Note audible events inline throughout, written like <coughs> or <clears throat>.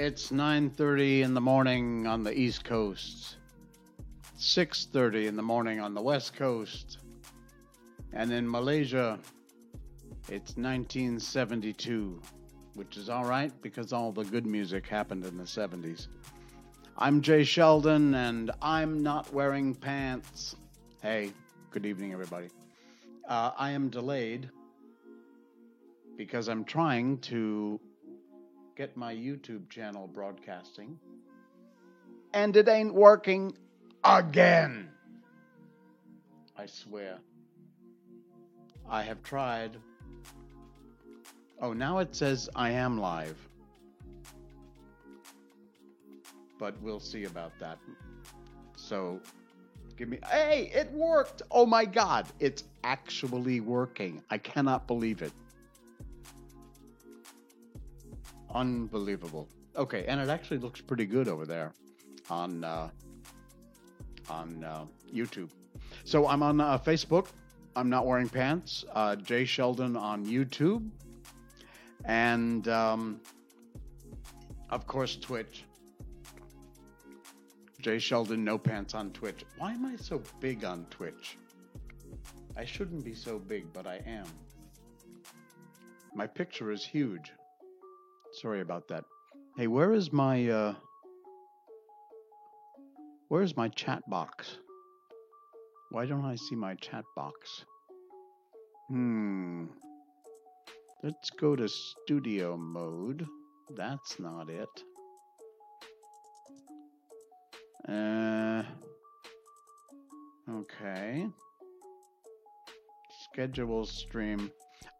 It's 9:30 in the morning on the East Coast. 6:30 in the morning on the West Coast. And in Malaysia, it's 1972, which is all right because all the good music happened in the 70s. I'm Jay Sheldon and I'm not wearing pants. Hey, good evening everybody. Uh, I am delayed because I'm trying to get my YouTube channel broadcasting. And it ain't working again. I swear. I have tried. Oh, now it says I am live. But we'll see about that. So, give me. Hey, it worked! Oh my god, it's actually working. I cannot believe it. Unbelievable. Okay, and it actually looks pretty good over there on uh, on uh, YouTube. So I'm on uh, Facebook. I'm not wearing pants. Uh, Jay Sheldon on YouTube, and um, of course Twitch. Jay Sheldon, no pants on Twitch. Why am I so big on Twitch? I shouldn't be so big, but I am. My picture is huge. Sorry about that. Hey, where is my uh Where's my chat box? Why don't I see my chat box? Hmm. Let's go to studio mode. That's not it. Uh Okay. Schedule stream.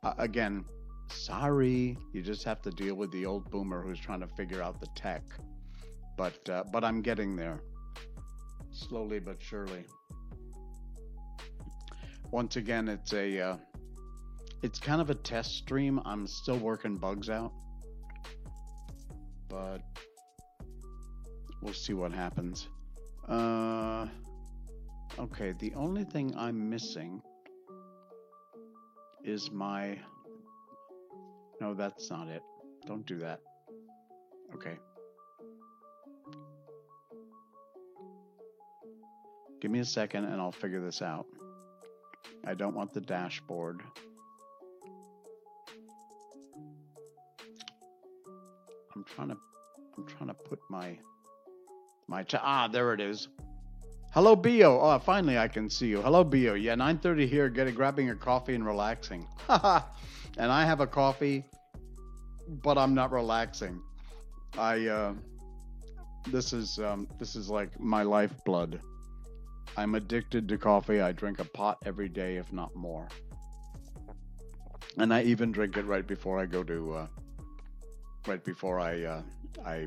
Uh, again, sorry, you just have to deal with the old boomer who's trying to figure out the tech. But uh, but I'm getting there, slowly but surely. Once again, it's a uh, it's kind of a test stream. I'm still working bugs out, but we'll see what happens. Uh, okay, the only thing I'm missing is my no, that's not it. Don't do that. Okay. Give me a second and I'll figure this out. I don't want the dashboard. I'm trying to I'm trying to put my my ah there it is. Hello Bio. Oh, finally I can see you. Hello Bio. Yeah, 9:30 here getting grabbing a coffee and relaxing. <laughs> And I have a coffee, but I'm not relaxing. I uh, this is um, this is like my lifeblood. I'm addicted to coffee. I drink a pot every day, if not more, and I even drink it right before I go to uh, right before I uh, I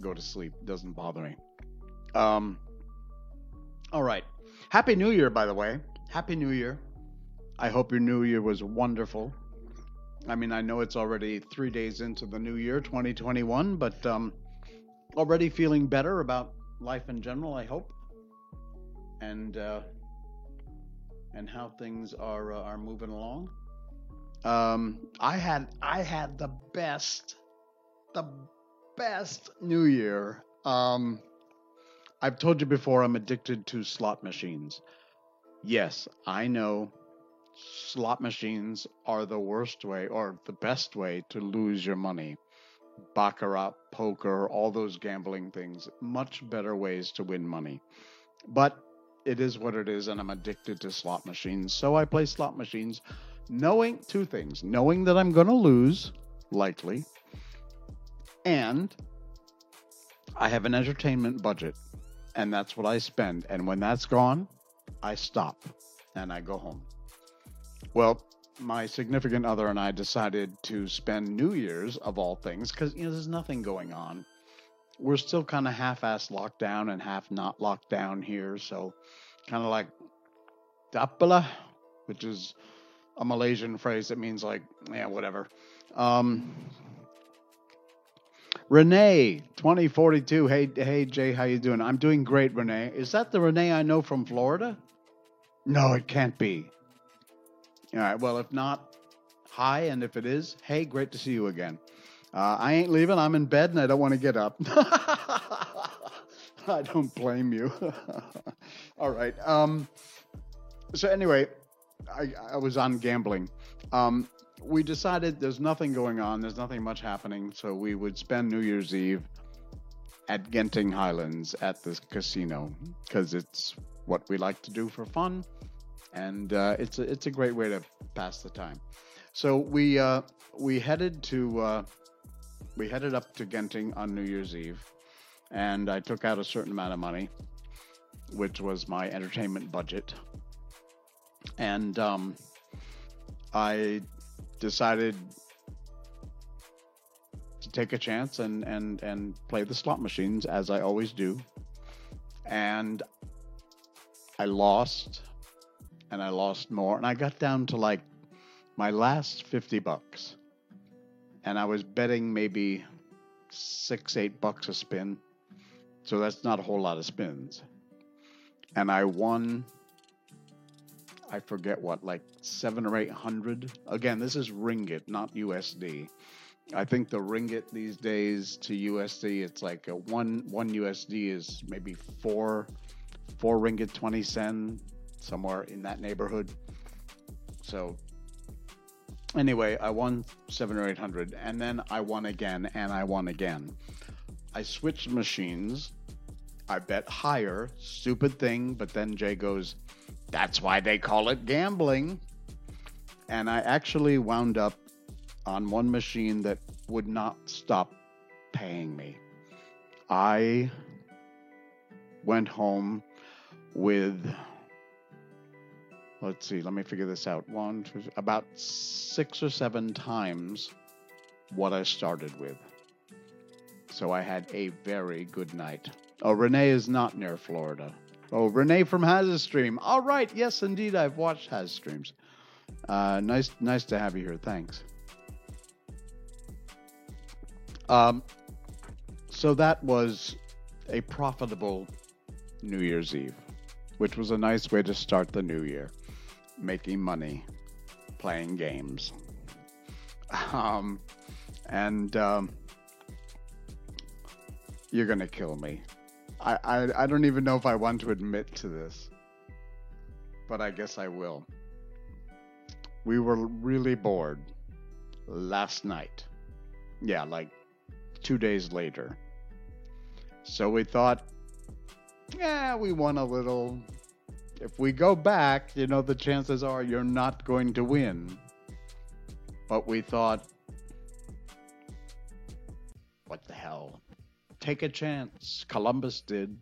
go to sleep. Doesn't bother me. Um. All right. Happy New Year, by the way. Happy New Year. I hope your New Year was wonderful. I mean, I know it's already three days into the new year, 2021, but um, already feeling better about life in general. I hope, and uh, and how things are uh, are moving along. Um, I had I had the best, the best New Year. Um, I've told you before, I'm addicted to slot machines. Yes, I know slot machines are the worst way or the best way to lose your money. Baccarat, poker, all those gambling things, much better ways to win money. But it is what it is, and I'm addicted to slot machines. So I play slot machines knowing two things knowing that I'm going to lose, likely, and I have an entertainment budget, and that's what I spend. And when that's gone, I stop and I go home. Well, my significant other and I decided to spend New Year's of all things because you know there's nothing going on. We're still kind of half-ass locked down and half not locked down here, so kind of like tapala, which is a Malaysian phrase that means like yeah whatever. Um, Renee, 2042. Hey, hey, Jay, how you doing? I'm doing great, Renee. Is that the Renee I know from Florida? No, it can't be. All right. Well, if not, hi. And if it is, hey, great to see you again. Uh, I ain't leaving. I'm in bed and I don't want to get up. <laughs> I don't blame you. <laughs> All right. Um, so anyway, I, I was on gambling. Um, we decided there's nothing going on. There's nothing much happening. So we would spend New Year's Eve at Genting Highlands at this casino because it's what we like to do for fun, and uh, it's a, it's a great way to pass the time. So we uh, we headed to uh, we headed up to Genting on New Year's Eve, and I took out a certain amount of money, which was my entertainment budget, and um, I decided to take a chance and and and play the slot machines as I always do, and I lost, and I lost more, and I got down to like my last fifty bucks, and I was betting maybe six eight bucks a spin, so that's not a whole lot of spins, and I won I forget what, like seven or eight hundred. Again, this is ringgit, not USD. I think the ringgit these days to USD, it's like a one one USD is maybe four four ringgit twenty sen, somewhere in that neighborhood. So anyway, I won seven or eight hundred, and then I won again, and I won again. I switched machines. I bet higher, stupid thing, but then Jay goes, that's why they call it gambling. And I actually wound up on one machine that would not stop paying me. I went home with, let's see, let me figure this out. One, two, about six or seven times what I started with. So I had a very good night. Oh, Renee is not near Florida. Oh, Renee from Hazestream. All right. Yes, indeed. I've watched Hazestreams. Uh, nice, nice to have you here. Thanks. Um, so that was a profitable New Year's Eve, which was a nice way to start the new year, making money, playing games. Um, and um, you're gonna kill me. I, I, I don't even know if I want to admit to this, but I guess I will. We were really bored last night. Yeah, like two days later. So we thought, yeah, we won a little. If we go back, you know, the chances are you're not going to win. But we thought, take a chance. Columbus did.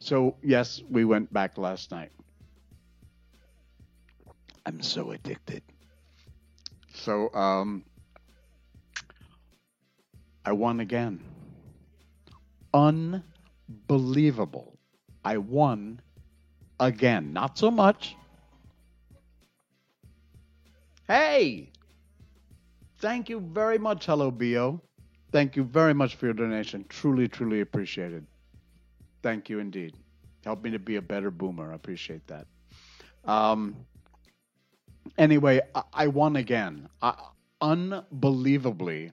So, yes, we went back last night. I'm so addicted. So, um, I won again. Unbelievable. I won again. Not so much. Hey! Thank you very much, Hello Bio. Thank you very much for your donation. Truly, truly appreciated. Thank you indeed. Help me to be a better boomer. I appreciate that. Um, anyway, I, I won again. I, unbelievably.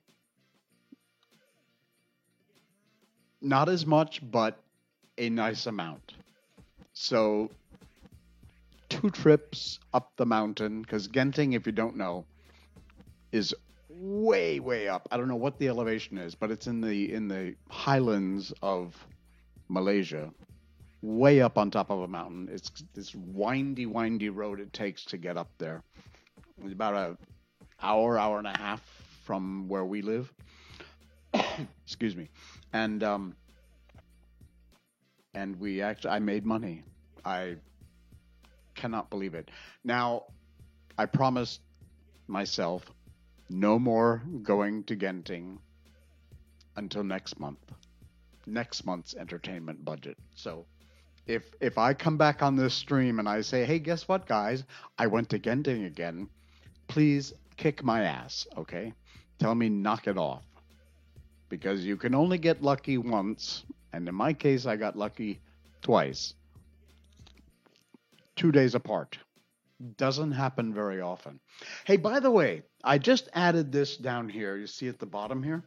Not as much, but a nice amount. So, two trips up the mountain, because Genting, if you don't know, is way way up. I don't know what the elevation is, but it's in the in the highlands of Malaysia, way up on top of a mountain. It's this windy windy road it takes to get up there. It's about a hour hour and a half from where we live. <coughs> Excuse me, and um, and we actually I made money. I cannot believe it. Now, I promised myself no more going to Genting until next month. Next month's entertainment budget. So if if I come back on this stream and I say, "Hey, guess what, guys? I went to Genting again." Please kick my ass, okay? Tell me knock it off. Because you can only get lucky once, and in my case I got lucky twice. 2 days apart. Doesn't happen very often. Hey, by the way, I just added this down here. You see at the bottom here?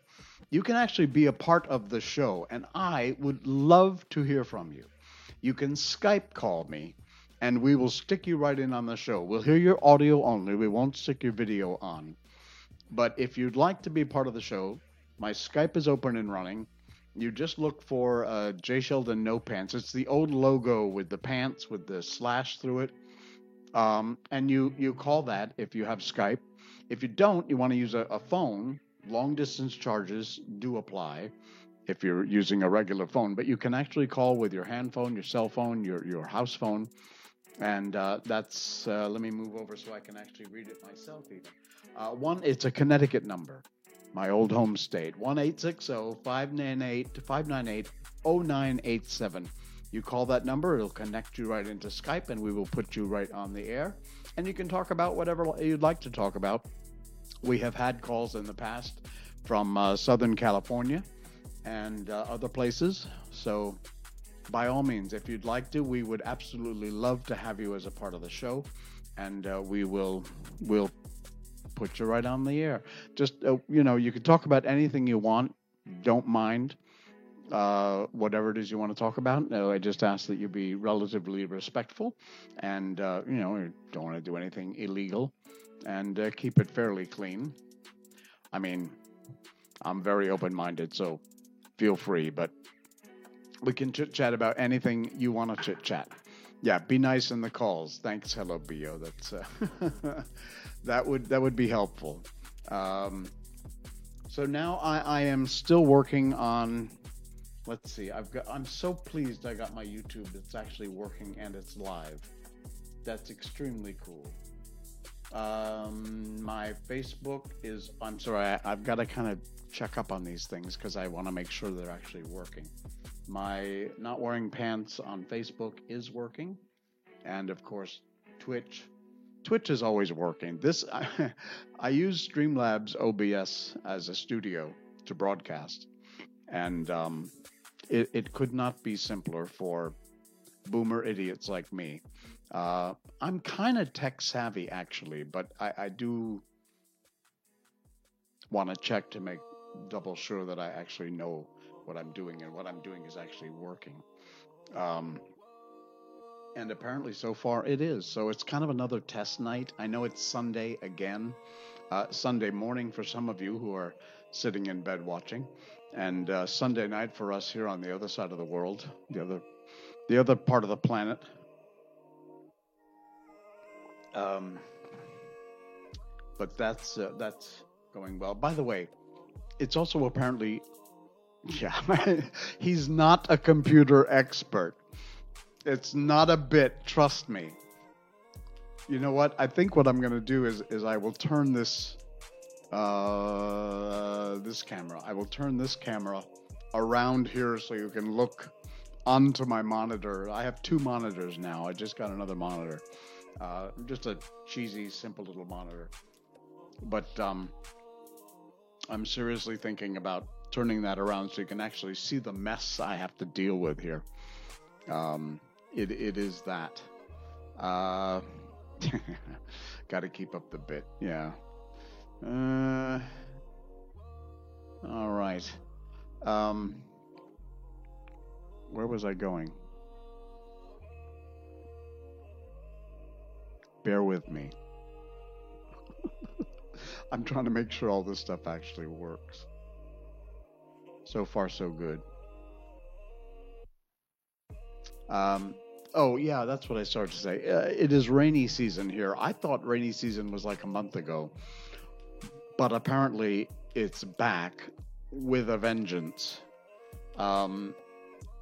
You can actually be a part of the show, and I would love to hear from you. You can Skype call me, and we will stick you right in on the show. We'll hear your audio only, we won't stick your video on. But if you'd like to be part of the show, my Skype is open and running. You just look for uh, Jay Sheldon No Pants. It's the old logo with the pants with the slash through it. Um, and you you call that if you have Skype. If you don't, you want to use a, a phone. Long distance charges do apply if you're using a regular phone, but you can actually call with your hand phone, your cell phone, your your house phone, and uh, that's. Uh, let me move over so I can actually read it myself. Even uh, one, it's a Connecticut number, my old home state. One eight six zero five nine eight five nine eight zero nine eight seven. You call that number, it'll connect you right into Skype, and we will put you right on the air. And you can talk about whatever you'd like to talk about. We have had calls in the past from uh, Southern California and uh, other places. So, by all means, if you'd like to, we would absolutely love to have you as a part of the show, and uh, we will will put you right on the air. Just uh, you know, you can talk about anything you want. Don't mind uh, whatever it is you want to talk about. No, I just ask that you be relatively respectful, and uh, you know, don't want to do anything illegal, and uh, keep it fairly clean. I mean, I'm very open-minded, so feel free, but we can chit chat about anything you want to chit chat. Yeah, be nice in the calls. Thanks, hello, Bio. That's uh, <laughs> that would that would be helpful. Um, so now I, I am still working on let's see i've got i'm so pleased i got my youtube that's actually working and it's live. That's extremely cool. Um, my facebook is i'm sorry I, i've got to kind of check up on these things because i want to make sure they're actually working. My not wearing pants on facebook is working and of course twitch. Twitch is always working. This <laughs> i, I use streamlabs obs as a studio to broadcast and um, it, it could not be simpler for boomer idiots like me. Uh, I'm kind of tech savvy, actually, but I, I do want to check to make double sure that I actually know what I'm doing and what I'm doing is actually working. Um, and apparently, so far, it is. So it's kind of another test night. I know it's Sunday again, uh, Sunday morning for some of you who are sitting in bed watching and uh, Sunday night for us here on the other side of the world, the other, the other part of the planet. Um, but that's uh, that's going well. By the way, it's also apparently, yeah, <laughs> he's not a computer expert. It's not a bit. Trust me. You know what? I think what I'm going to do is is I will turn this uh, this camera. I will turn this camera around here so you can look onto my monitor. I have two monitors now. I just got another monitor. Uh, just a cheesy, simple little monitor. But um, I'm seriously thinking about turning that around so you can actually see the mess I have to deal with here. Um, it, it is that. Uh, <laughs> Got to keep up the bit. Yeah. Uh, all right. Um, where was I going? Bear with me. <laughs> I'm trying to make sure all this stuff actually works. So far, so good. Um, oh, yeah, that's what I started to say. Uh, it is rainy season here. I thought rainy season was like a month ago but apparently it's back with a vengeance. Um,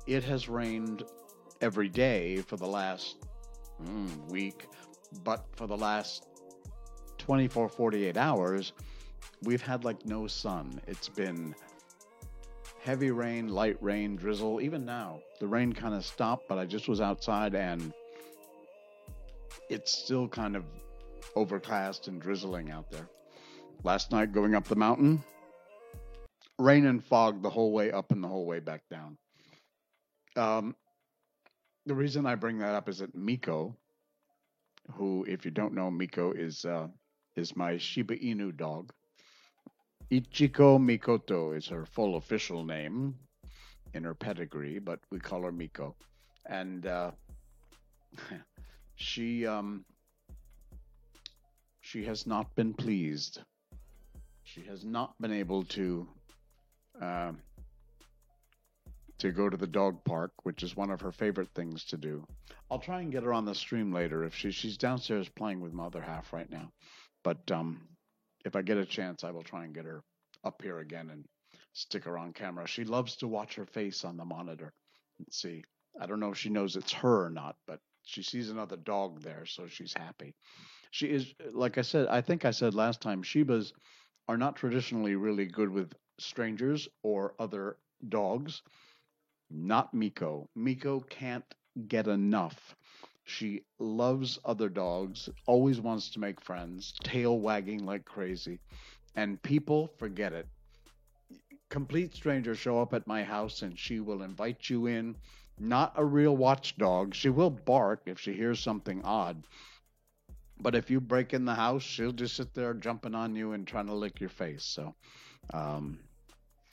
it has rained every day for the last mm, week, but for the last 24, 48 hours, we've had like no sun. It's been heavy rain, light rain, drizzle. Even now, the rain kind of stopped, but I just was outside and it's still kind of overcast and drizzling out there. Last night going up the mountain, rain and fog the whole way up and the whole way back down. Um, the reason I bring that up is that Miko, who, if you don't know, Miko is uh, is my Shiba Inu dog. Ichiko Mikoto is her full official name in her pedigree, but we call her Miko. And uh, <laughs> she um, she has not been pleased. She has not been able to uh, to go to the dog park, which is one of her favorite things to do. I'll try and get her on the stream later. If she she's downstairs playing with my other half right now, but um, if I get a chance, I will try and get her up here again and stick her on camera. She loves to watch her face on the monitor and see. I don't know if she knows it's her or not, but she sees another dog there, so she's happy. She is, like I said, I think I said last time, Shibas are not traditionally really good with strangers or other dogs. Not Miko. Miko can't get enough. She loves other dogs, always wants to make friends, tail wagging like crazy. And people forget it. Complete strangers show up at my house and she will invite you in. Not a real watchdog. She will bark if she hears something odd. But if you break in the house, she'll just sit there jumping on you and trying to lick your face. So, um,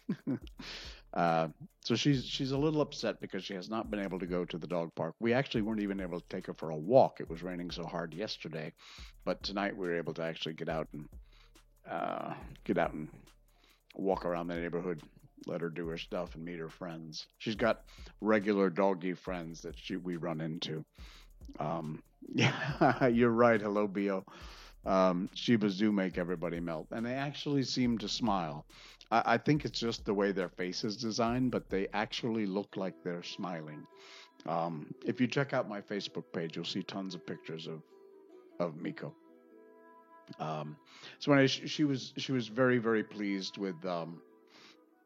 <laughs> uh, so she's she's a little upset because she has not been able to go to the dog park. We actually weren't even able to take her for a walk. It was raining so hard yesterday, but tonight we were able to actually get out and uh, get out and walk around the neighborhood, let her do her stuff and meet her friends. She's got regular doggy friends that she we run into. Um, <laughs> yeah, you're right. Hello, Bio. Um, Shibas do make everybody melt, and they actually seem to smile. I, I think it's just the way their face is designed, but they actually look like they're smiling. Um, if you check out my Facebook page, you'll see tons of pictures of of Miko. Um, so when I, she was she was very very pleased with um,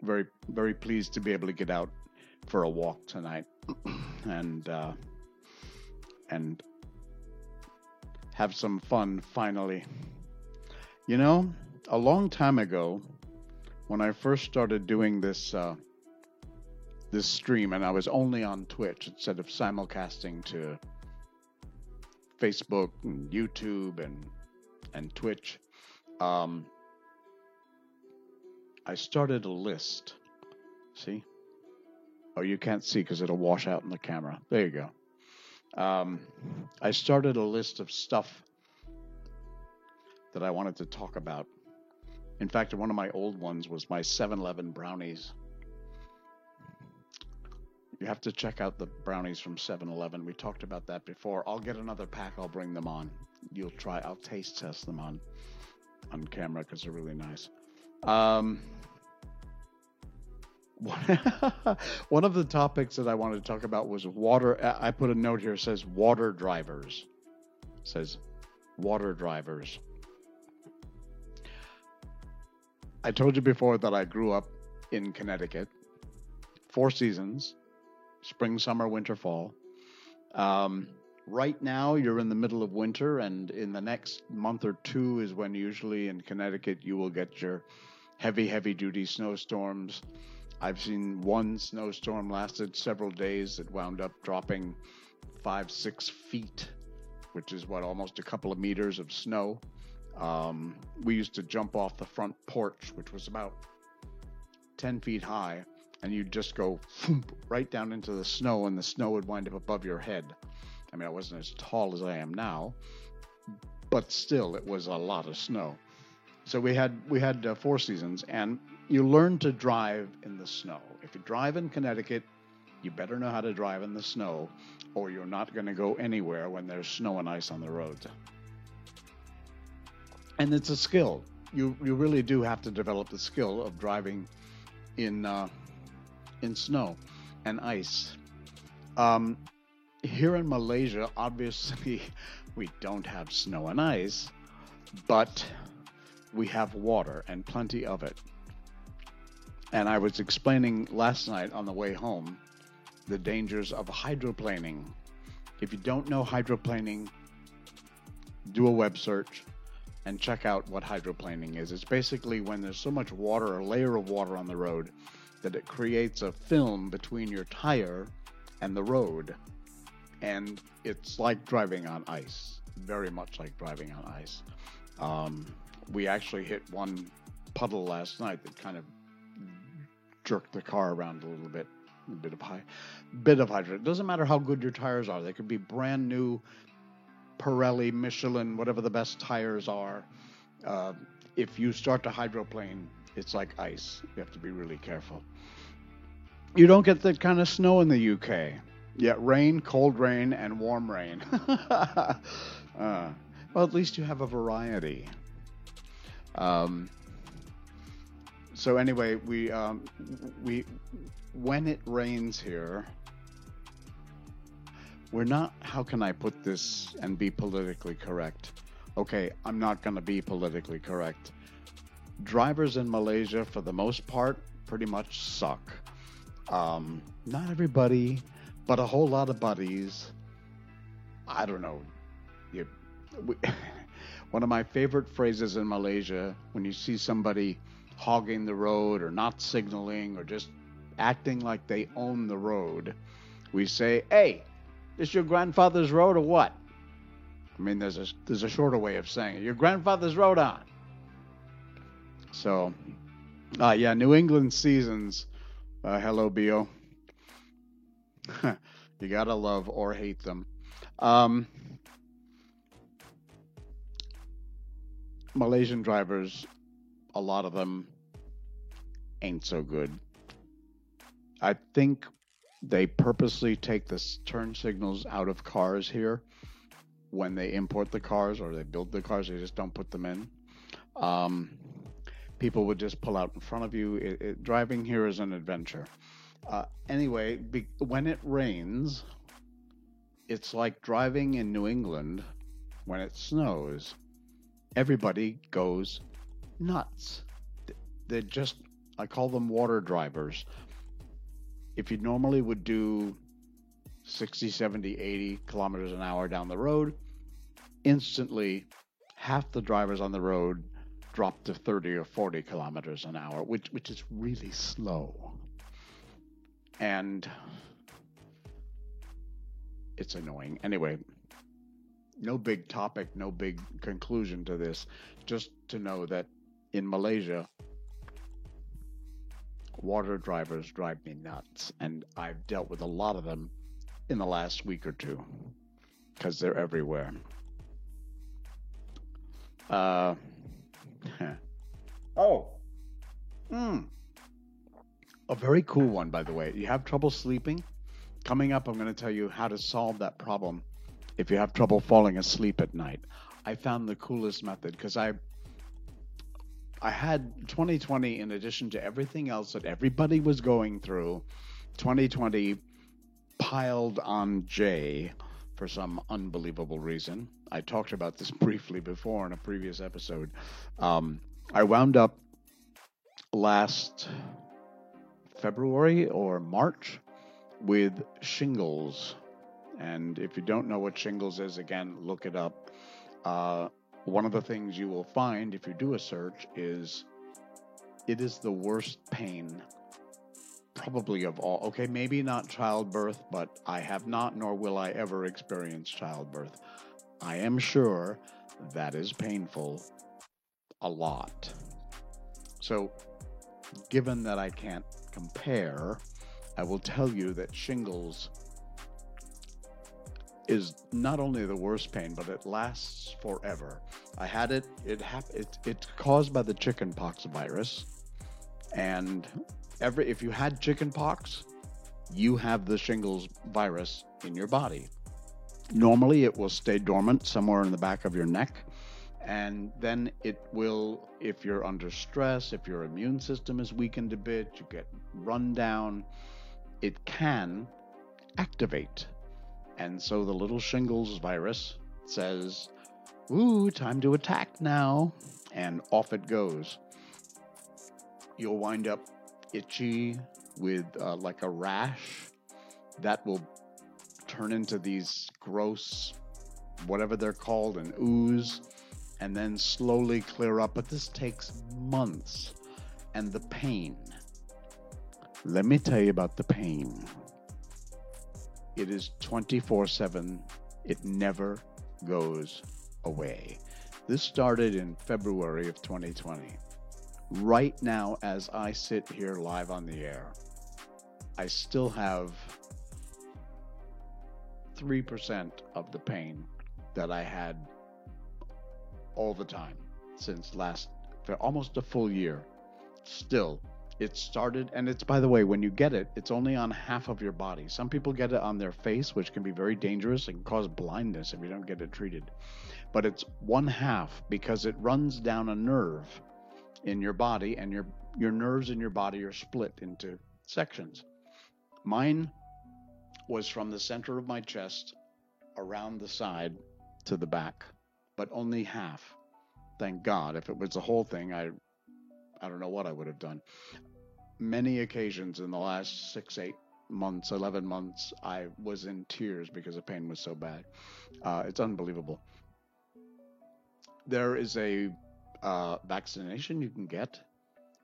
very very pleased to be able to get out for a walk tonight <clears throat> and uh, and have some fun finally. You know, a long time ago, when I first started doing this uh, this stream, and I was only on Twitch instead of simulcasting to Facebook and YouTube and and Twitch, um, I started a list. See? Oh, you can't see because it'll wash out in the camera. There you go. Um, I started a list of stuff that I wanted to talk about. In fact, one of my old ones was my 7 Eleven brownies. You have to check out the brownies from 7 Eleven. We talked about that before. I'll get another pack, I'll bring them on. You'll try, I'll taste test them on on camera because they're really nice. Um, <laughs> one of the topics that I wanted to talk about was water. I put a note here says water drivers. It says water drivers. I told you before that I grew up in Connecticut. Four seasons spring, summer, winter, fall. Um, right now, you're in the middle of winter, and in the next month or two is when usually in Connecticut you will get your heavy, heavy duty snowstorms. I've seen one snowstorm lasted several days. It wound up dropping five, six feet, which is what almost a couple of meters of snow. Um, we used to jump off the front porch, which was about 10 feet high, and you'd just go right down into the snow, and the snow would wind up above your head. I mean, I wasn't as tall as I am now, but still, it was a lot of snow. So we had we had uh, four seasons, and you learn to drive in the snow. If you drive in Connecticut, you better know how to drive in the snow, or you're not going to go anywhere when there's snow and ice on the roads. And it's a skill. You you really do have to develop the skill of driving in uh, in snow and ice. Um, here in Malaysia, obviously, <laughs> we don't have snow and ice, but we have water and plenty of it. And I was explaining last night on the way home the dangers of hydroplaning. If you don't know hydroplaning, do a web search and check out what hydroplaning is. It's basically when there's so much water, a layer of water on the road, that it creates a film between your tire and the road. And it's like driving on ice. very much like driving on ice. Um, we actually hit one puddle last night that kind of jerked the car around a little bit. A bit of high, bit of hydro. It doesn't matter how good your tires are; they could be brand new Pirelli, Michelin, whatever the best tires are. Uh, if you start to hydroplane, it's like ice. You have to be really careful. You don't get that kind of snow in the UK. Yet rain, cold rain, and warm rain. <laughs> uh, well, at least you have a variety. Um, so anyway, we um, we when it rains here, we're not. How can I put this and be politically correct? Okay, I'm not going to be politically correct. Drivers in Malaysia, for the most part, pretty much suck. Um, not everybody, but a whole lot of buddies. I don't know. You, <laughs> we, <laughs> one of my favorite phrases in Malaysia when you see somebody hogging the road or not signaling or just acting like they own the road, we say, "Hey, this your grandfather's road or what?" I mean, there's a there's a shorter way of saying it. Your grandfather's road on. So, uh, yeah, New England seasons. Uh, hello, Bio. <laughs> you gotta love or hate them. Um, Malaysian drivers, a lot of them ain't so good. I think they purposely take the turn signals out of cars here when they import the cars or they build the cars. They just don't put them in. Um, people would just pull out in front of you. It, it, driving here is an adventure. Uh, anyway, be, when it rains, it's like driving in New England when it snows. Everybody goes nuts. They're just, I call them water drivers. If you normally would do 60, 70, 80 kilometers an hour down the road, instantly half the drivers on the road drop to 30 or 40 kilometers an hour, which, which is really slow. And it's annoying. Anyway, no big topic, no big conclusion to this. Just to know that in Malaysia, water drivers drive me nuts. And I've dealt with a lot of them in the last week or two because they're everywhere. Uh, <laughs> oh, hmm. A very cool one, by the way. You have trouble sleeping? Coming up, I'm going to tell you how to solve that problem if you have trouble falling asleep at night. I found the coolest method because I I had 2020 in addition to everything else that everybody was going through. 2020 piled on Jay for some unbelievable reason. I talked about this <laughs> briefly before in a previous episode. Um, I wound up last February or March with shingles. And if you don't know what shingles is, again, look it up. Uh, one of the things you will find if you do a search is it is the worst pain probably of all. Okay, maybe not childbirth, but I have not nor will I ever experience childbirth. I am sure that is painful a lot. So, given that I can't compare, I will tell you that shingles is not only the worst pain, but it lasts forever. I had it. It hap- it, It's caused by the chickenpox virus, and every if you had chickenpox, you have the shingles virus in your body. Normally, it will stay dormant somewhere in the back of your neck, and then it will, if you're under stress, if your immune system is weakened a bit, you get run down, it can activate. And so the little shingles virus says, Ooh, time to attack now. And off it goes. You'll wind up itchy with uh, like a rash that will turn into these gross, whatever they're called, an ooze, and then slowly clear up. But this takes months. And the pain. Let me tell you about the pain. It is 24 7. It never goes away. This started in February of 2020. Right now, as I sit here live on the air, I still have 3% of the pain that I had all the time since last, for almost a full year. Still, it started, and it's by the way, when you get it, it's only on half of your body. Some people get it on their face, which can be very dangerous and cause blindness if you don't get it treated. But it's one half because it runs down a nerve in your body, and your your nerves in your body are split into sections. Mine was from the center of my chest around the side to the back, but only half. Thank God. If it was the whole thing, I I don't know what I would have done many occasions in the last six, eight months, 11 months, I was in tears because the pain was so bad. Uh, it's unbelievable. There is a uh, vaccination you can get.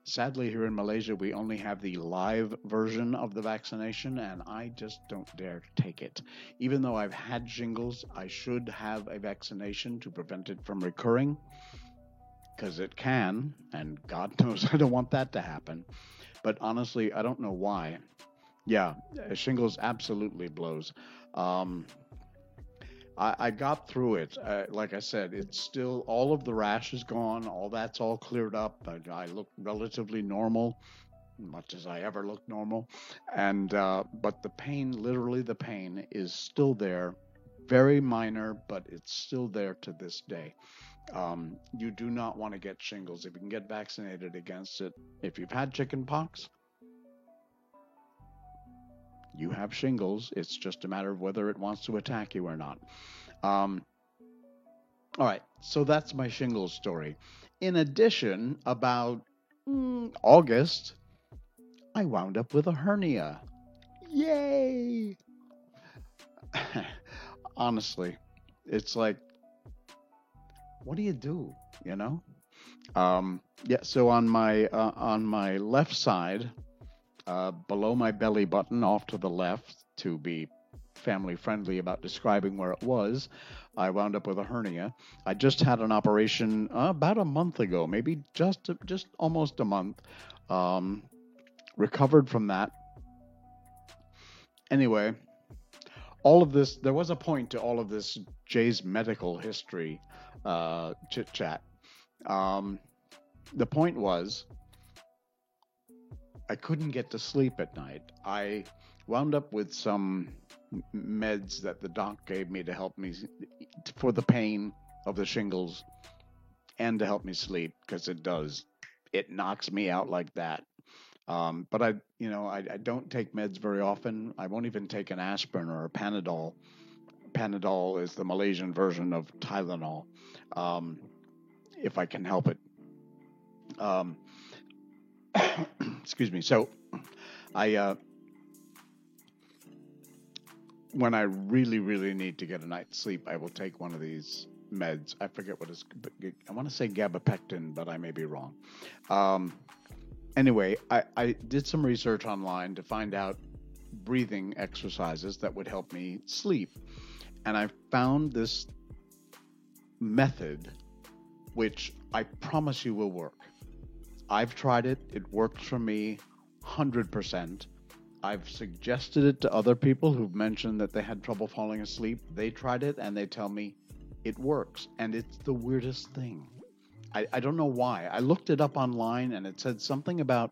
Sadly, here in Malaysia, we only have the live version of the vaccination, and I just don't dare take it. Even though I've had shingles, I should have a vaccination to prevent it from recurring, because it can, and God <laughs> knows I don't want that to happen. But honestly, I don't know why. Yeah, shingles absolutely blows. Um, I, I, got through it. Uh, like I said, it's still all of the rash is gone. All that's all cleared up. I, I look relatively normal, much as I ever look normal. And uh, but the pain, literally the pain, is still there. Very minor, but it's still there to this day. Um, you do not want to get shingles if you can get vaccinated against it. If you've had chickenpox, you have shingles. It's just a matter of whether it wants to attack you or not. Um, all right, so that's my shingles story. In addition, about mm, August, I wound up with a hernia. Yay! <laughs> Honestly, it's like what do you do? You know? Um, yeah. So on my uh, on my left side, uh, below my belly button, off to the left, to be family friendly about describing where it was, I wound up with a hernia. I just had an operation uh, about a month ago, maybe just just almost a month. Um, recovered from that. Anyway, all of this, there was a point to all of this Jay's medical history uh, chit chat. Um, the point was, I couldn't get to sleep at night. I wound up with some meds that the doc gave me to help me for the pain of the shingles and to help me sleep because it does. It knocks me out like that. Um, but I, you know, I, I, don't take meds very often. I won't even take an aspirin or a Panadol. Panadol is the Malaysian version of Tylenol um, if I can help it. Um, <coughs> excuse me. So, I uh, when I really, really need to get a night's sleep, I will take one of these meds. I forget what it's. I want to say gabapentine, but I may be wrong. Um, anyway, I, I did some research online to find out breathing exercises that would help me sleep, and I found this method which I promise you will work. I've tried it, it works for me 100%. I've suggested it to other people who've mentioned that they had trouble falling asleep. They tried it and they tell me it works. And it's the weirdest thing. I, I don't know why. I looked it up online and it said something about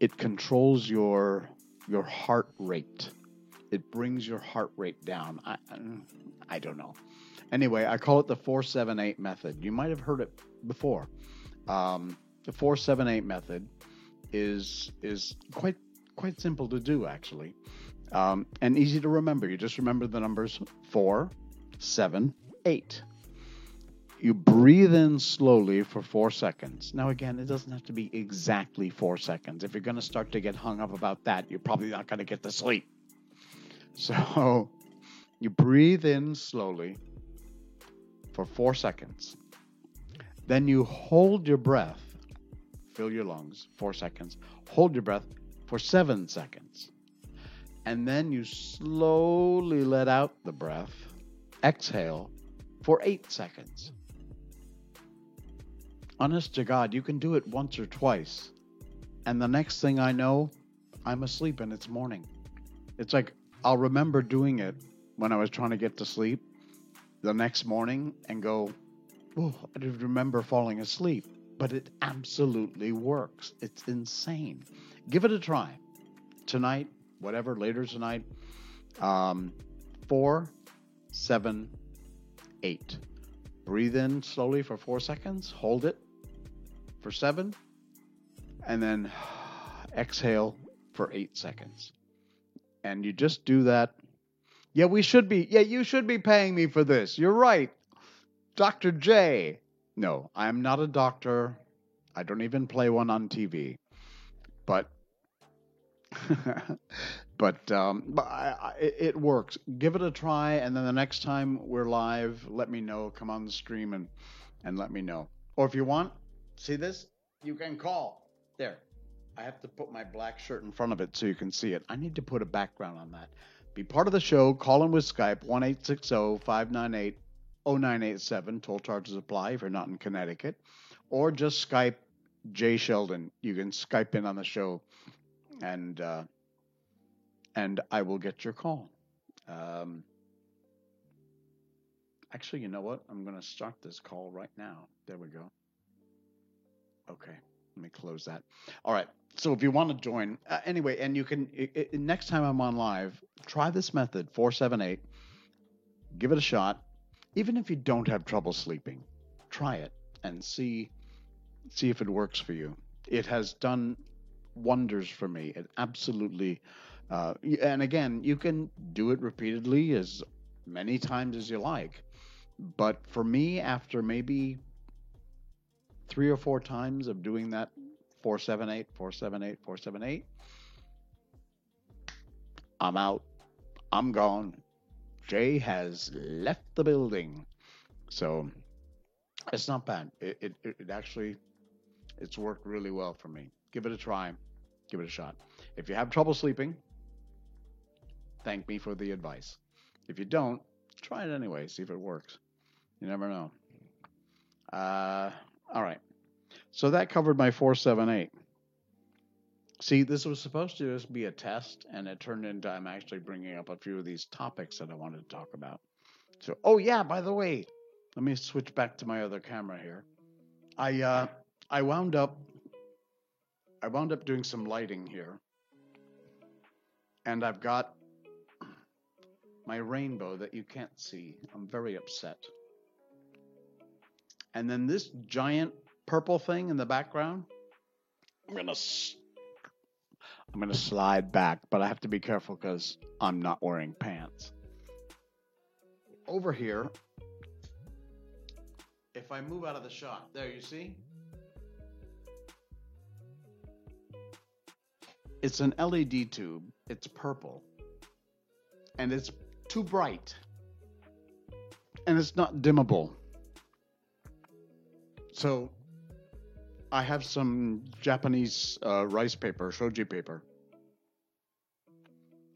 it controls your your heart rate. It brings your heart rate down. I I don't know. Anyway, I call it the 478 method. You might have heard it before. Um, the 478 method is is quite quite simple to do actually, um, and easy to remember. You just remember the numbers four, seven, eight. You breathe in slowly for four seconds. Now, again, it doesn't have to be exactly four seconds. If you're going to start to get hung up about that, you're probably not going to get to sleep. <laughs> So, you breathe in slowly for four seconds. Then you hold your breath, fill your lungs, four seconds, hold your breath for seven seconds. And then you slowly let out the breath, exhale for eight seconds. Honest to God, you can do it once or twice. And the next thing I know, I'm asleep and it's morning. It's like I'll remember doing it when I was trying to get to sleep the next morning and go, oh, I didn't remember falling asleep. But it absolutely works. It's insane. Give it a try. Tonight, whatever, later tonight. Um, four, seven, eight. Breathe in slowly for four seconds. Hold it for seven. And then <sighs> exhale for eight seconds. And you just do that. Yeah, we should be. Yeah, you should be paying me for this. You're right. Dr. J. No, I'm not a doctor. I don't even play one on TV. But <laughs> but um, but I, I, it works. Give it a try, and then the next time we're live, let me know. Come on the stream and and let me know. Or if you want, see this, you can call. There, I have to put my black shirt in front of it so you can see it. I need to put a background on that. Be part of the show. Call in with Skype one eight six zero five nine eight zero nine eight seven. Toll charges apply if you're not in Connecticut, or just Skype Jay Sheldon. You can Skype in on the show, and uh, and I will get your call. Um, actually, you know what? I'm going to start this call right now. There we go. Okay, let me close that. All right. So if you want to join, uh, anyway, and you can it, it, next time I'm on live, try this method four seven eight. Give it a shot, even if you don't have trouble sleeping. Try it and see see if it works for you. It has done wonders for me. It absolutely, uh, and again, you can do it repeatedly as many times as you like. But for me, after maybe three or four times of doing that 478, 478, 478, I'm out. I'm gone. Jay has left the building. So it's not bad. It, it, it actually, it's worked really well for me. Give it a try. Give it a shot. If you have trouble sleeping, thank me for the advice. If you don't, try it anyway. See if it works. You never know. Uh, all right. So that covered my 478. See, this was supposed to just be a test, and it turned into I'm actually bringing up a few of these topics that I wanted to talk about. So, oh yeah, by the way, let me switch back to my other camera here. I uh, I wound up I wound up doing some lighting here, and I've got my rainbow that you can't see. I'm very upset. And then this giant purple thing in the background, I'm gonna I'm gonna slide back, but I have to be careful because I'm not wearing pants. Over here, if I move out of the shot, there you see. It's an LED tube. It's purple. And it's too bright. And it's not dimmable. So I have some Japanese uh, rice paper, shoji paper.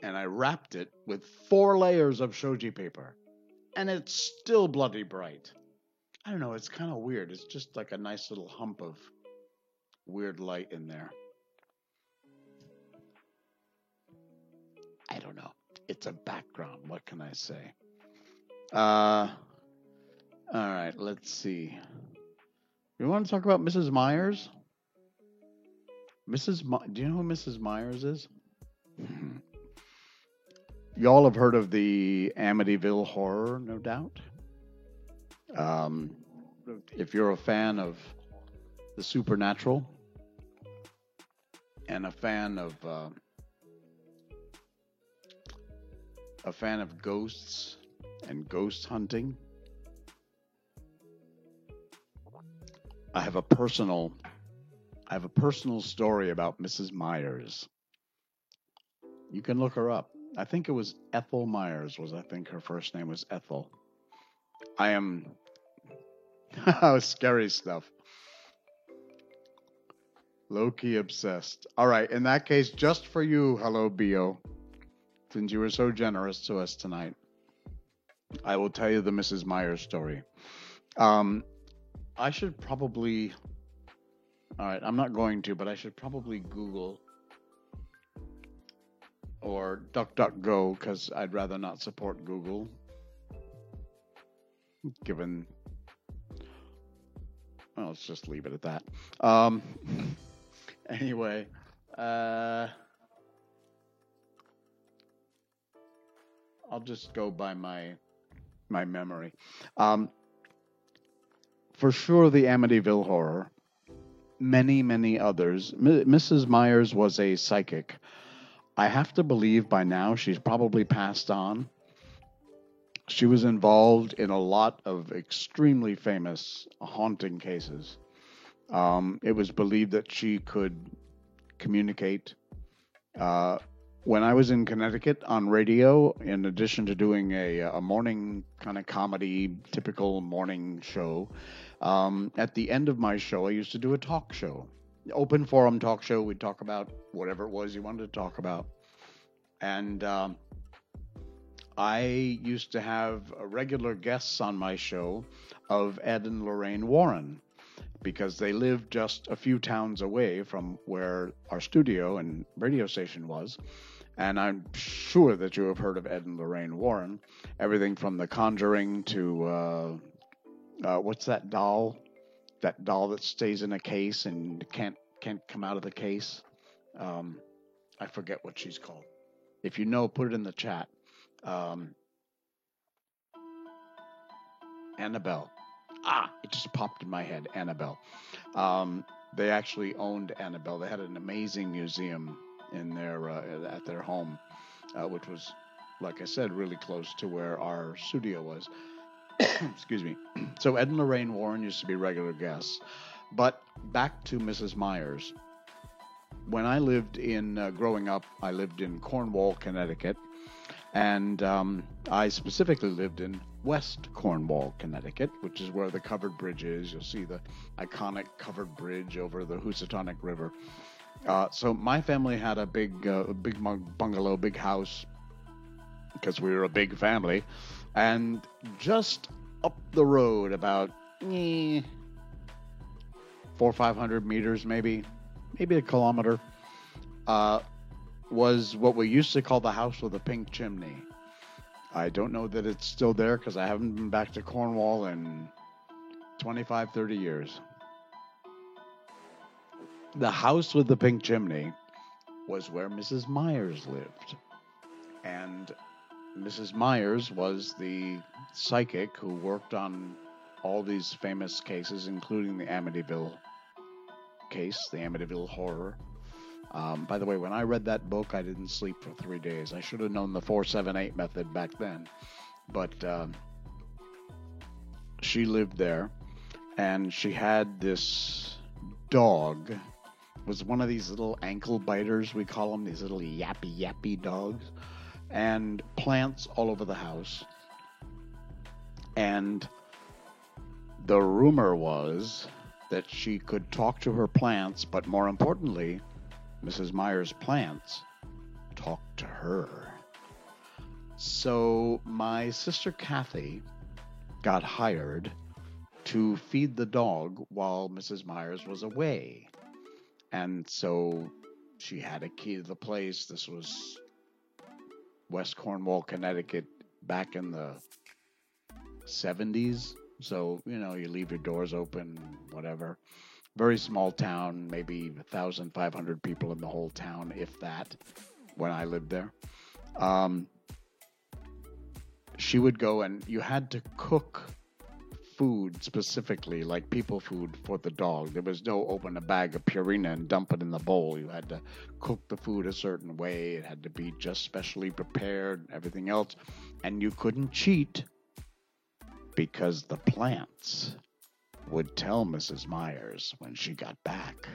And I wrapped it with four layers of shoji paper. And it's still bloody bright. I don't know, it's kind of weird. It's just like a nice little hump of weird light in there. I don't know. It's a background. What can I say? Uh, all right, let's see. You want to talk about Mrs. Myers? Mrs. My- Do you know who Mrs. Myers is? <laughs> Y'all have heard of the Amityville horror, no doubt. Um, if you're a fan of the supernatural and a fan of uh, a fan of ghosts and ghost hunting. I have a personal I have a personal story about Mrs. Myers. You can look her up. I think it was Ethel Myers was I think her first name was Ethel. I am <laughs> scary stuff. Loki obsessed. All right, in that case, just for you, hello, Bio since you were so generous to us tonight. I will tell you the Mrs. Myers story. Um, I should probably. All right, I'm not going to, but I should probably Google or DuckDuckGo because I'd rather not support Google, given. Well, let's just leave it at that. Um, <laughs> anyway, uh, I'll just go by my my memory. Um, for sure, the Amityville Horror. Many, many others. M- Mrs. Myers was a psychic. I have to believe by now she's probably passed on. She was involved in a lot of extremely famous haunting cases. Um, it was believed that she could communicate. Uh, when I was in Connecticut on radio, in addition to doing a, a morning kind of comedy, typical morning show, um, at the end of my show, I used to do a talk show, open forum talk show. We'd talk about whatever it was you wanted to talk about. And um, I used to have regular guests on my show of Ed and Lorraine Warren because they lived just a few towns away from where our studio and radio station was. And I'm sure that you have heard of Ed and Lorraine Warren. Everything from The Conjuring to uh, uh, what's that doll? That doll that stays in a case and can't can't come out of the case. Um, I forget what she's called. If you know, put it in the chat. Um, Annabelle. Ah, it just popped in my head. Annabelle. Um, they actually owned Annabelle. They had an amazing museum in their uh, at their home, uh, which was, like I said, really close to where our studio was. <coughs> Excuse me. <coughs> So Ed and Lorraine Warren used to be regular guests, but back to Mrs. Myers. When I lived in uh, growing up, I lived in Cornwall, Connecticut, and um, I specifically lived in West Cornwall, Connecticut, which is where the covered bridge is. You'll see the iconic covered bridge over the Housatonic River. Uh, so my family had a big, uh, big bungalow, big house, because we were a big family, and just up the road, about eh, four or five hundred meters, maybe, maybe a kilometer, uh, was what we used to call the house with a pink chimney. I don't know that it's still there because I haven't been back to Cornwall in 25, 30 years. The house with the pink chimney was where Mrs. Myers lived. And Mrs. Myers was the psychic who worked on all these famous cases, including the Amityville case, the Amityville horror. Um, by the way, when I read that book, I didn't sleep for three days. I should have known the 478 method back then. But um, she lived there, and she had this dog. Was one of these little ankle biters, we call them, these little yappy yappy dogs and plants all over the house. And the rumor was that she could talk to her plants, but more importantly, Mrs. Myers' plants talked to her. So my sister Kathy got hired to feed the dog while Mrs. Myers was away. And so she had a key to the place. This was West Cornwall, Connecticut, back in the 70s. So, you know, you leave your doors open, whatever. Very small town, maybe 1,500 people in the whole town, if that, when I lived there. Um, she would go and you had to cook food specifically, like people food for the dog. There was no open a bag of Purina and dump it in the bowl. You had to cook the food a certain way. It had to be just specially prepared, everything else. And you couldn't cheat because the plants would tell Mrs. Myers when she got back.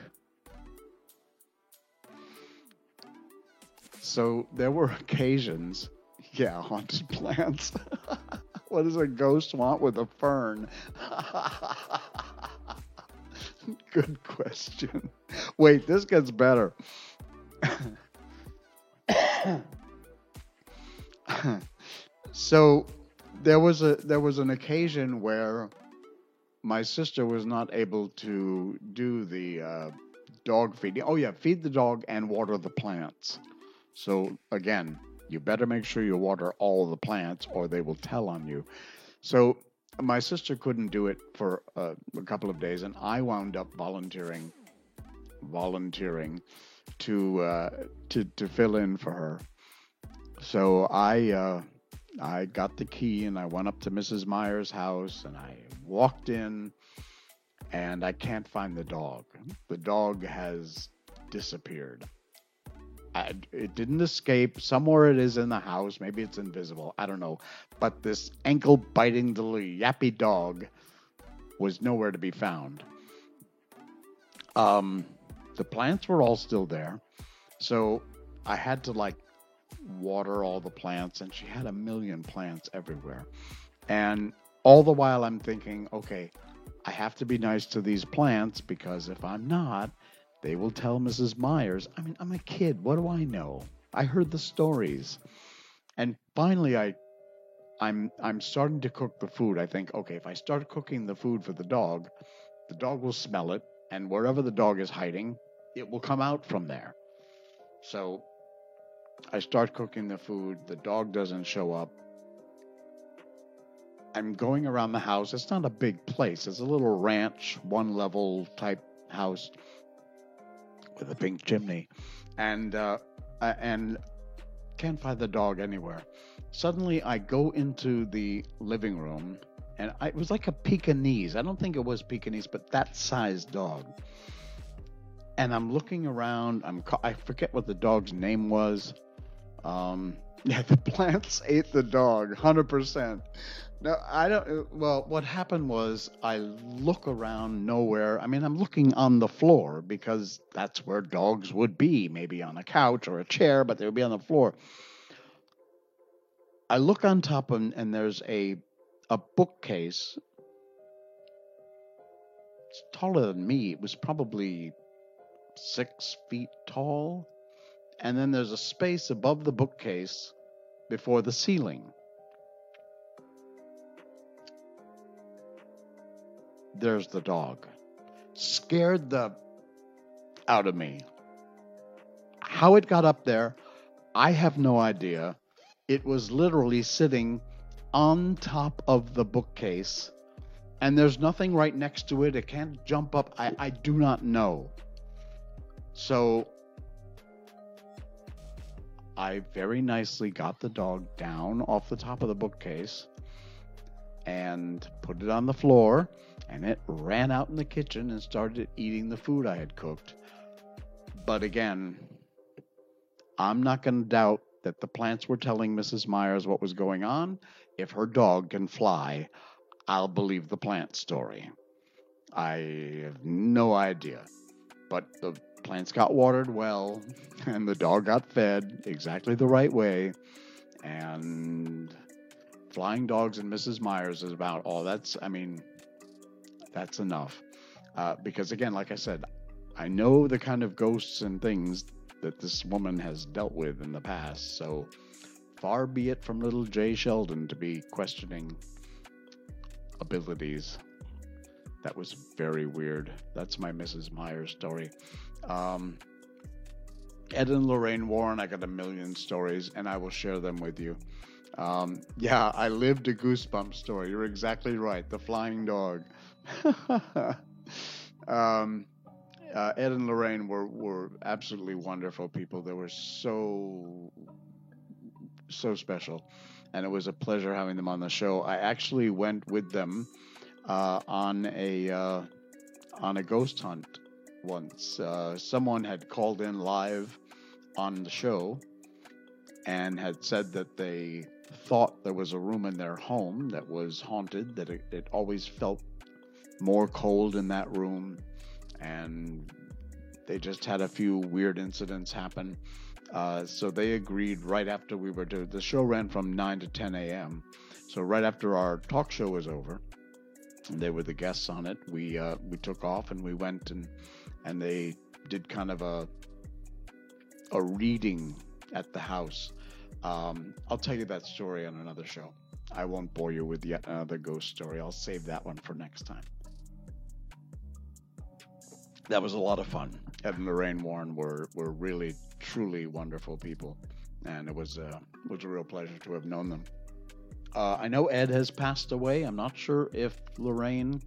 So there were <laughs> occasions, yeah, haunted plants. <laughs> What does a ghost want with a fern? <laughs> Good question. Wait, this gets better. <coughs> so there was a there was an occasion where my sister was not able to do the uh, dog feeding. Oh yeah, feed the dog and water the plants. So again, you better make sure you water all the plants, or they will tell on you. So my sister couldn't do it for uh, a couple of days, and I wound up volunteering, volunteering to uh, to to fill in for her. So I uh, I got the key and I went up to Mrs. Myers' house and I walked in and I can't find the dog. The dog has disappeared. I, it didn't escape. Somewhere it is in the house. Maybe it's invisible. I don't know. But this ankle biting little yappy dog was nowhere to be found. Um, the plants were all still there. So I had to like water all the plants, and she had a million plants everywhere. And all the while, I'm thinking, okay, I have to be nice to these plants because if I'm not, they will tell Mrs. Myers. I mean, I'm a kid. What do I know? I heard the stories. And finally, I I'm I'm starting to cook the food. I think, okay, if I start cooking the food for the dog, the dog will smell it, and wherever the dog is hiding, it will come out from there. So I start cooking the food. The dog doesn't show up. I'm going around the house. It's not a big place. It's a little ranch, one level type house a pink chimney, and uh, and can't find the dog anywhere. Suddenly, I go into the living room, and I, it was like a Pekingese. I don't think it was Pekingese, but that size dog. And I'm looking around. I'm I forget what the dog's name was. Um, <laughs> yeah, the plants ate the dog, hundred percent. No, I don't. Uh, well, what happened was I look around nowhere. I mean, I'm looking on the floor because that's where dogs would be, maybe on a couch or a chair, but they would be on the floor. I look on top and, and there's a a bookcase. It's taller than me. It was probably six feet tall and then there's a space above the bookcase before the ceiling. There's the dog. Scared the out of me. How it got up there, I have no idea. It was literally sitting on top of the bookcase, and there's nothing right next to it. It can't jump up. I, I do not know. So I very nicely got the dog down off the top of the bookcase and put it on the floor, and it ran out in the kitchen and started eating the food I had cooked. But again, I'm not going to doubt that the plants were telling Mrs. Myers what was going on. If her dog can fly, I'll believe the plant story. I have no idea. But the plants got watered well, <laughs> and the dog got fed exactly the right way, and flying dogs and Mrs. Myers is about all. That's, I mean, that's enough. Uh, because again, like I said, I know the kind of ghosts and things that this woman has dealt with in the past. So far be it from little Jay Sheldon to be questioning abilities. That was very weird. That's my Mrs. Myers story. Um, Ed and Lorraine Warren, I got a million stories, and I will share them with you. Um, yeah, I lived a goosebump story. You're exactly right. The flying dog. <laughs> um, uh, Ed and Lorraine were, were absolutely wonderful people. They were so, so special. And it was a pleasure having them on the show. I actually went with them uh, on a uh, on a ghost hunt once. Uh, someone had called in live on the show and had said that they thought there was a room in their home that was haunted, that it, it always felt more cold in that room, and they just had a few weird incidents happen. Uh, so they agreed right after we were to. The show ran from 9 to 10 a.m. So right after our talk show was over, they were the guests on it. We uh, we took off and we went and and they did kind of a a reading at the house. Um, I'll tell you that story on another show. I won't bore you with yet another ghost story. I'll save that one for next time. That was a lot of fun. Ed and Lorraine Warren were were really truly wonderful people, and it was uh, was a real pleasure to have known them. Uh, I know Ed has passed away. I'm not sure if Lorraine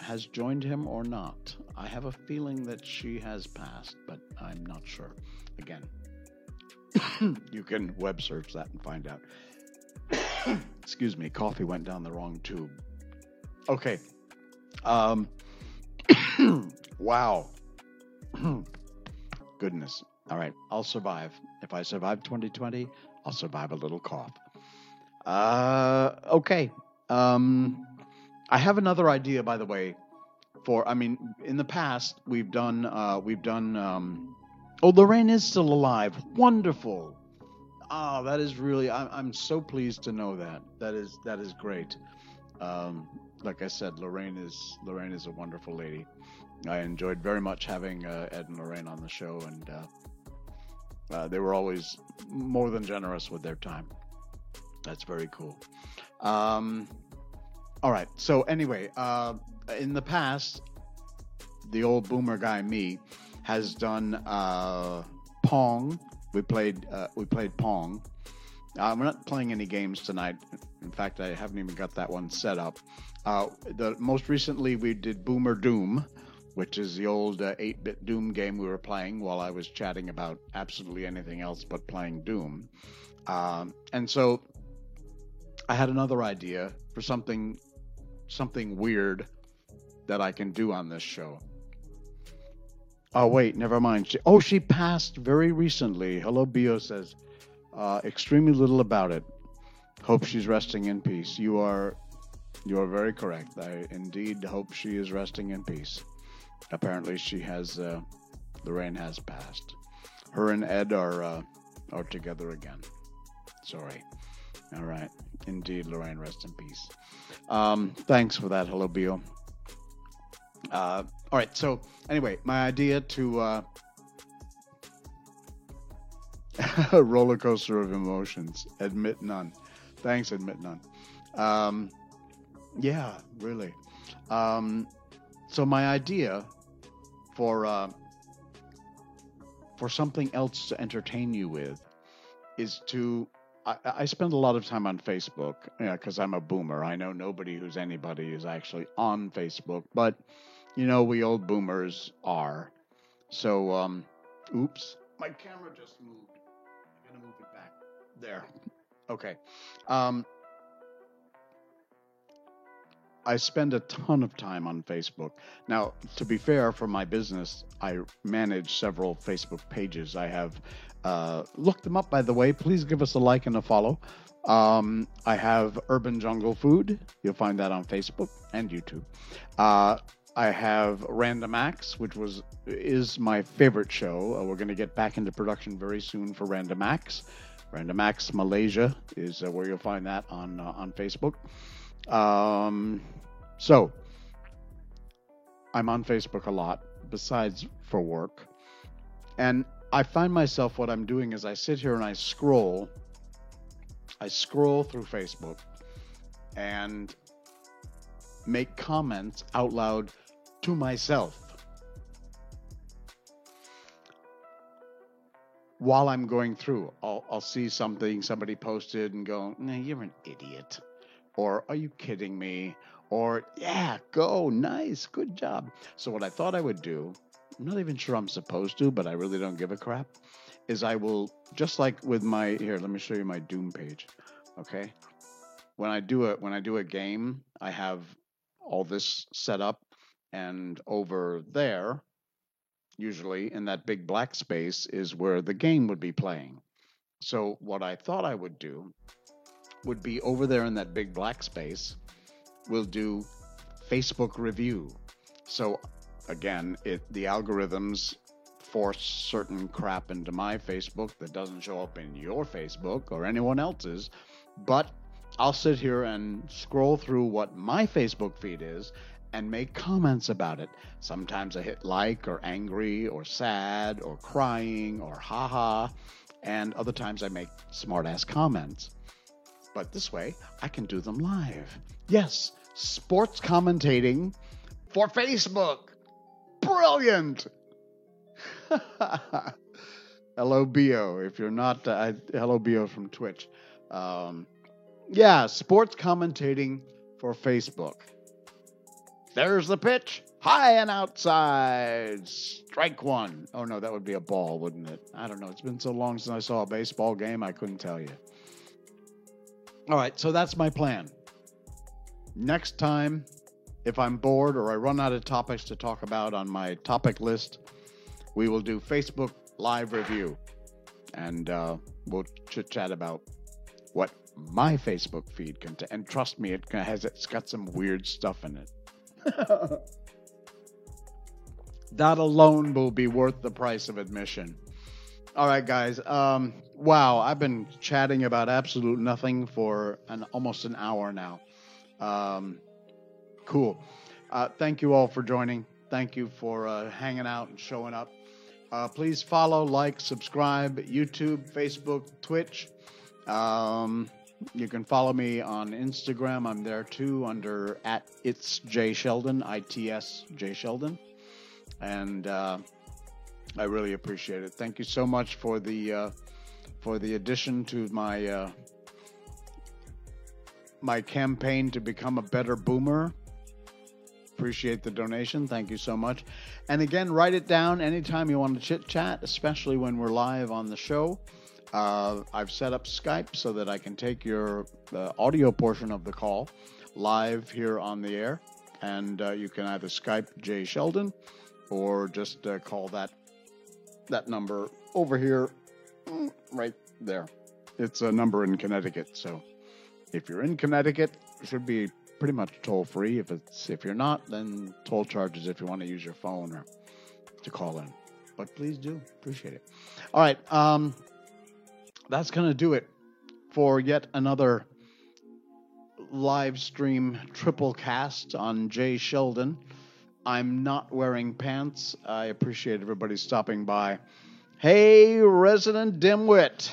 has joined him or not. I have a feeling that she has passed, but I'm not sure. Again, <coughs> you can web search that and find out. <coughs> Excuse me, coffee went down the wrong tube. Okay. Um, <coughs> wow. Goodness. All right, I'll survive. If I survive 2020, I'll survive a little cough. Uh, okay. Um, I have another idea, by the way. For I mean, in the past we've done uh, we've done. Um, oh, Lorraine is still alive. Wonderful. Oh, that is really. I'm, I'm so pleased to know that. That is that is great. Um, like I said, Lorraine is Lorraine is a wonderful lady. I enjoyed very much having uh, Ed and Lorraine on the show, and uh, uh, they were always more than generous with their time. That's very cool. Um, all right. So anyway, uh, in the past, the old boomer guy me has done uh, Pong. We played uh, we played Pong. Uh, we're not playing any games tonight. In fact, I haven't even got that one set up. Uh, the most recently we did Boomer Doom, which is the old 8-bit Doom game we were playing while I was chatting about absolutely anything else but playing Doom. Um, and so I had another idea for something something weird that I can do on this show. Oh wait, never mind. She, oh, she passed very recently. Hello, Bio says uh, extremely little about it. Hope she's resting in peace. You are, you are very correct. I indeed hope she is resting in peace. Apparently, she has. Uh, Lorraine has passed. Her and Ed are uh, are together again. Sorry. All right. Indeed, Lorraine, rest in peace. Um, thanks for that. Hello, Bio. Uh, all right. So, anyway, my idea to uh, <laughs> a roller coaster of emotions. Admit none. Thanks, admit none. Um, yeah, really. Um, so my idea for uh, for something else to entertain you with is to I, spend a lot of time on Facebook because I'm a boomer. I know nobody who's anybody is actually on Facebook, but you know we old boomers are. So, um, oops, my camera just moved. I'm gonna move it back. There. Okay. Um, I spend a ton of time on Facebook. Now, to be fair, for my business, I manage several Facebook pages. I have uh, look them up, by the way. Please give us a like and a follow. Um, I have Urban Jungle Food. You'll find that on Facebook and YouTube. Uh, I have Random Acts, which was is my favorite show. Uh, we're going to get back into production very soon for Random Acts. Random Acts Malaysia is uh, where you'll find that on uh, on Facebook. Um, so I'm on Facebook a lot, besides for work, and I find myself what I'm doing is I sit here and I scroll. I scroll through Facebook and make comments out loud to myself while I'm going through. I'll, I'll see something somebody posted and go, nah, you're an idiot. Or, are you kidding me? Or, yeah, go, nice, good job. So, what I thought I would do I'm not even sure I'm supposed to, but I really don't give a crap, is I will, just like with my, here, let me show you my Doom page. Okay. When I do it, when I do a game, I have all this set up and over there, usually in that big black space is where the game would be playing. So what I thought I would do would be over there in that big black space, we'll do Facebook review. So again, it the algorithms force certain crap into my Facebook that doesn't show up in your Facebook or anyone else's, but I'll sit here and scroll through what my Facebook feed is and make comments about it. Sometimes I hit like or angry or sad or crying or haha, and other times I make smart ass comments. But this way, I can do them live. Yes, sports commentating for Facebook. Brilliant! <laughs> hello, Bio. If you're not, uh, hello, Bio from Twitch. Um, yeah, sports commentating for Facebook. There's the pitch. High and outside. Strike one. Oh, no, that would be a ball, wouldn't it? I don't know. It's been so long since I saw a baseball game, I couldn't tell you. All right, so that's my plan. Next time, if I'm bored or I run out of topics to talk about on my topic list, we will do Facebook live review and uh, we'll chit chat about what my Facebook feed contains. And trust me, it has it's got some weird stuff in it. <laughs> that alone will be worth the price of admission. All right, guys. Um, wow, I've been chatting about absolute nothing for an almost an hour now. Um, cool. Uh, thank you all for joining. Thank you for uh, hanging out and showing up. Uh, please follow, like, subscribe, YouTube, Facebook, Twitch. Um, you can follow me on Instagram. I'm there too under at it's Jay Sheldon, I T S J Sheldon, and uh, I really appreciate it. Thank you so much for the uh, for the addition to my uh, my campaign to become a better boomer. Appreciate the donation. Thank you so much. And again, write it down anytime you want to chit chat, especially when we're live on the show. Uh, I've set up Skype so that I can take your uh, audio portion of the call live here on the air. And uh, you can either Skype Jay Sheldon or just uh, call that that number over here, mm, right there. It's a number in Connecticut, so if you're in Connecticut, it should be pretty much toll free. If it's if you're not, then toll charges if you want to use your phone or to call in. But please do appreciate it. All right, um, that's gonna do it for yet another live stream triple cast on Jay Sheldon. I'm not wearing pants. I appreciate everybody stopping by. Hey, resident dimwit.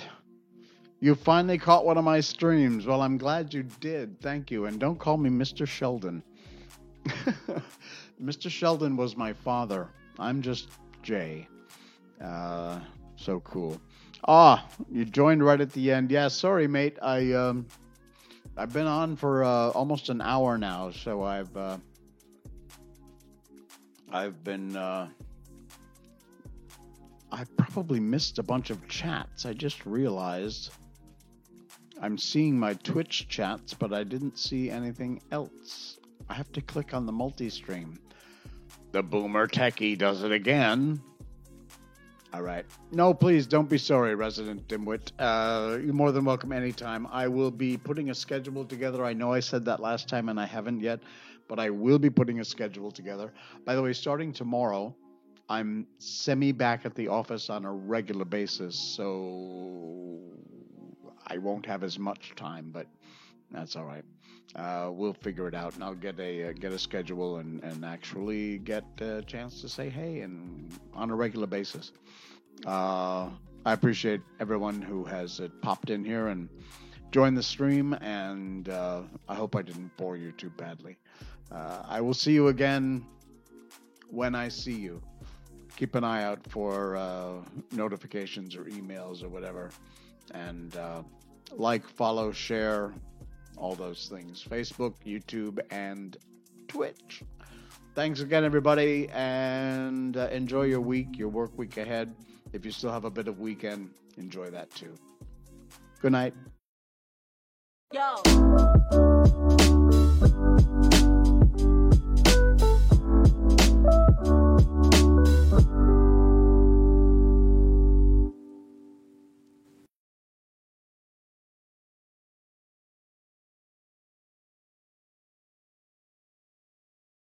You finally caught one of my streams. Well, I'm glad you did. Thank you. And don't call me Mr. Sheldon. <laughs> Mr. Sheldon was my father. I'm just Jay. Uh, so cool. Ah, you joined right at the end. Yeah, sorry, mate. I um, I've been on for uh, almost an hour now, so I've uh, I've been. Uh, I probably missed a bunch of chats. I just realized. I'm seeing my Twitch chats, but I didn't see anything else. I have to click on the multi stream. The boomer techie does it again. All right. No, please don't be sorry, resident dimwit. Uh, you're more than welcome anytime. I will be putting a schedule together. I know I said that last time and I haven't yet but I will be putting a schedule together. By the way, starting tomorrow, I'm semi back at the office on a regular basis, so I won't have as much time, but that's all right. Uh, we'll figure it out, and I'll get a uh, get a schedule and, and actually get a chance to say hey and on a regular basis. Uh, I appreciate everyone who has uh, popped in here and joined the stream, and uh, I hope I didn't bore you too badly. Uh, I will see you again when I see you. Keep an eye out for notifications or emails or whatever. And like, follow, share, all those things Facebook, YouTube, and Twitch. Thanks again, everybody, and uh, enjoy your week, your work week ahead. If you still have a bit of weekend, enjoy that too. Good night. Yo.